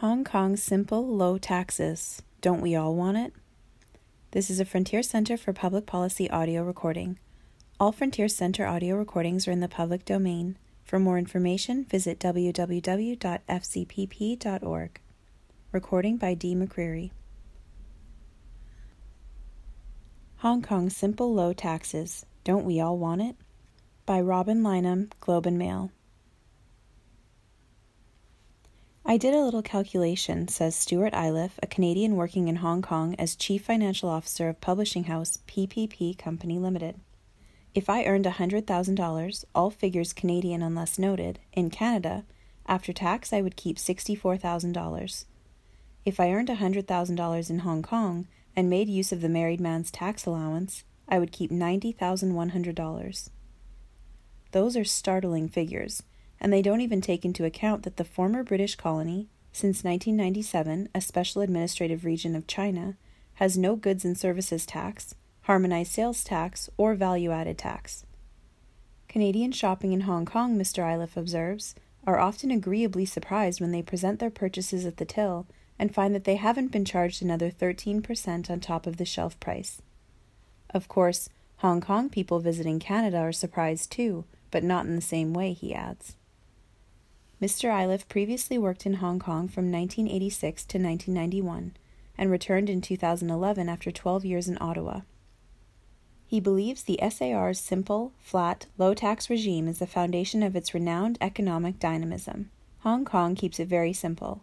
Hong Kong's simple, low taxes. Don't we all want it? This is a Frontier Center for Public Policy audio recording. All Frontier Center audio recordings are in the public domain. For more information, visit www.fcpp.org. Recording by D. McCreary. Hong Kong's simple, low taxes. Don't we all want it? By Robin Lynam, Globe and Mail. I did a little calculation, says Stuart Iliff, a Canadian working in Hong Kong as Chief Financial Officer of publishing house PPP Company Limited. If I earned $100,000, all figures Canadian unless noted, in Canada, after tax I would keep $64,000. If I earned $100,000 in Hong Kong and made use of the married man's tax allowance, I would keep $90,100. Those are startling figures and they don't even take into account that the former British colony, since 1997 a special administrative region of China, has no goods and services tax, harmonized sales tax, or value added tax. Canadian shopping in Hong Kong, Mr. Iliff observes, are often agreeably surprised when they present their purchases at the till and find that they haven't been charged another 13% on top of the shelf price. Of course, Hong Kong people visiting Canada are surprised too, but not in the same way, he adds. Mr. Iliff previously worked in Hong Kong from 1986 to 1991 and returned in 2011 after 12 years in Ottawa. He believes the SAR's simple, flat, low tax regime is the foundation of its renowned economic dynamism. Hong Kong keeps it very simple.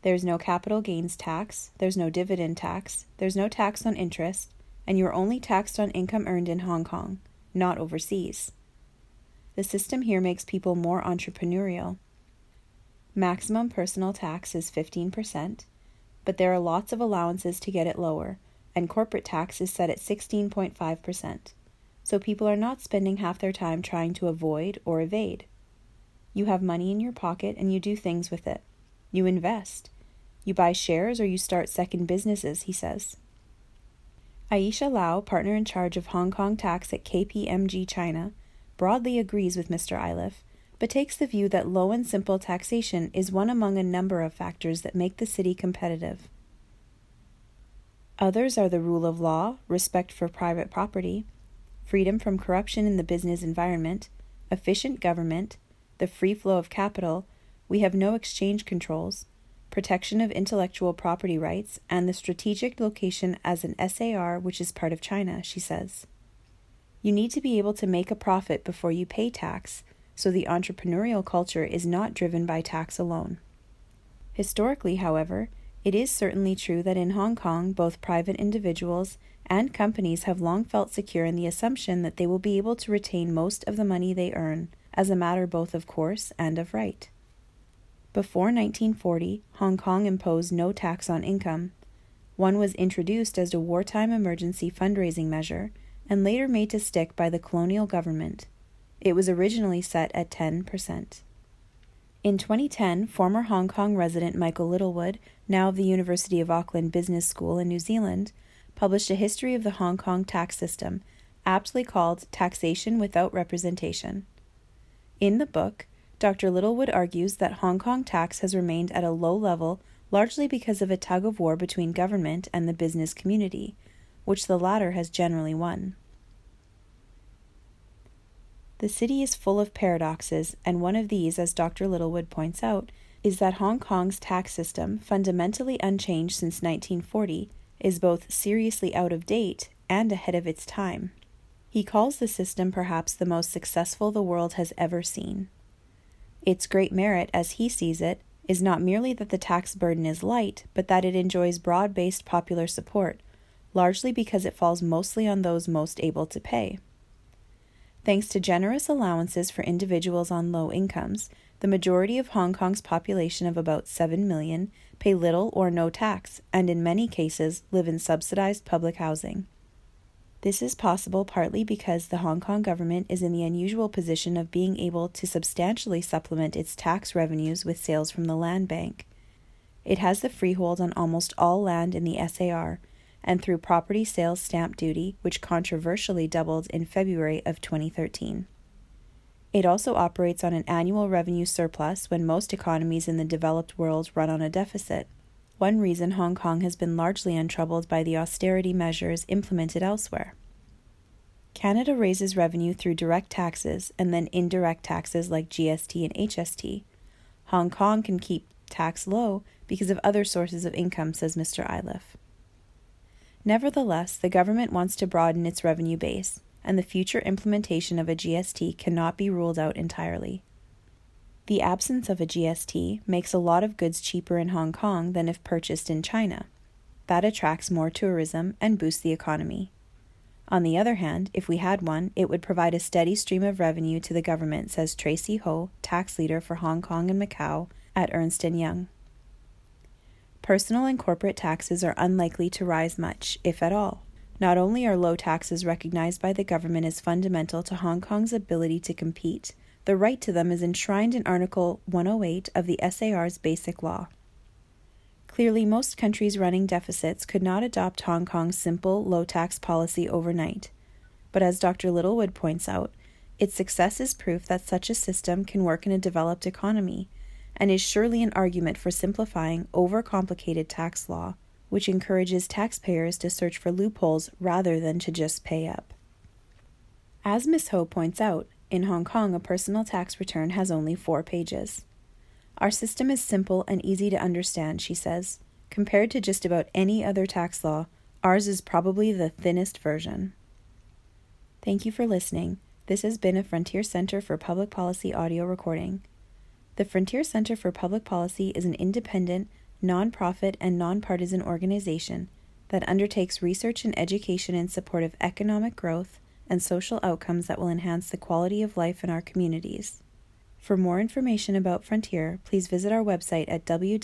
There's no capital gains tax, there's no dividend tax, there's no tax on interest, and you are only taxed on income earned in Hong Kong, not overseas. The system here makes people more entrepreneurial Maximum personal tax is 15%, but there are lots of allowances to get it lower, and corporate tax is set at 16.5%. So people are not spending half their time trying to avoid or evade. You have money in your pocket and you do things with it. You invest. You buy shares or you start second businesses, he says. Ayesha Lau, partner in charge of Hong Kong tax at KPMG China, broadly agrees with Mr. Iliff but takes the view that low and simple taxation is one among a number of factors that make the city competitive. Others are the rule of law, respect for private property, freedom from corruption in the business environment, efficient government, the free flow of capital, we have no exchange controls, protection of intellectual property rights, and the strategic location as an SAR which is part of China, she says. You need to be able to make a profit before you pay tax, so the entrepreneurial culture is not driven by tax alone. Historically, however, it is certainly true that in Hong Kong both private individuals and companies have long felt secure in the assumption that they will be able to retain most of the money they earn, as a matter both of course and of right. Before 1940, Hong Kong imposed no tax on income. One was introduced as a wartime emergency fundraising measure and later made to stick by the colonial government. It was originally set at 10%. In 2010, former Hong Kong resident Michael Littlewood, now of the University of Auckland Business School in New Zealand, published a history of the Hong Kong tax system, aptly called Taxation Without Representation. In the book, Dr. Littlewood argues that Hong Kong tax has remained at a low level largely because of a tug of war between government and the business community, which the latter has generally won. The city is full of paradoxes, and one of these, as Dr. Littlewood points out, is that Hong Kong's tax system, fundamentally unchanged since 1940, is both seriously out of date and ahead of its time. He calls the system perhaps the most successful the world has ever seen. Its great merit, as he sees it, is not merely that the tax burden is light, but that it enjoys broad based popular support, largely because it falls mostly on those most able to pay. Thanks to generous allowances for individuals on low incomes, the majority of Hong Kong's population of about 7 million pay little or no tax and in many cases live in subsidized public housing. This is possible partly because the Hong Kong government is in the unusual position of being able to substantially supplement its tax revenues with sales from the land bank. It has the freehold on almost all land in the SAR, and through property sales stamp duty, which controversially doubled in February of 2013. It also operates on an annual revenue surplus when most economies in the developed world run on a deficit. One reason Hong Kong has been largely untroubled by the austerity measures implemented elsewhere. Canada raises revenue through direct taxes and then indirect taxes like GST and HST. Hong Kong can keep tax low because of other sources of income, says Mr. Iliff. Nevertheless, the government wants to broaden its revenue base, and the future implementation of a GST cannot be ruled out entirely. The absence of a GST makes a lot of goods cheaper in Hong Kong than if purchased in China. That attracts more tourism and boosts the economy. On the other hand, if we had one, it would provide a steady stream of revenue to the government, says Tracy Ho, tax leader for Hong Kong and Macau at Ernst & Young. Personal and corporate taxes are unlikely to rise much, if at all. Not only are low taxes recognized by the government as fundamental to Hong Kong's ability to compete, the right to them is enshrined in Article 108 of the SAR's Basic Law. Clearly, most countries running deficits could not adopt Hong Kong's simple, low tax policy overnight. But as Dr. Littlewood points out, its success is proof that such a system can work in a developed economy, and is surely an argument for simplifying overcomplicated tax law which encourages taxpayers to search for loopholes rather than to just pay up. As Ms. Ho points out, in Hong Kong, a personal tax return has only four pages. Our system is simple and easy to understand, she says. Compared to just about any other tax law, ours is probably the thinnest version. Thank you for listening. This has been a Frontier Center for Public Policy audio recording. The Frontier Center for Public Policy is an independent, nonprofit, and nonpartisan organization that undertakes research and education in support of economic growth and social outcomes that will enhance the quality of life in our communities. For more information about Frontier, please visit our website at www.fcpp.org.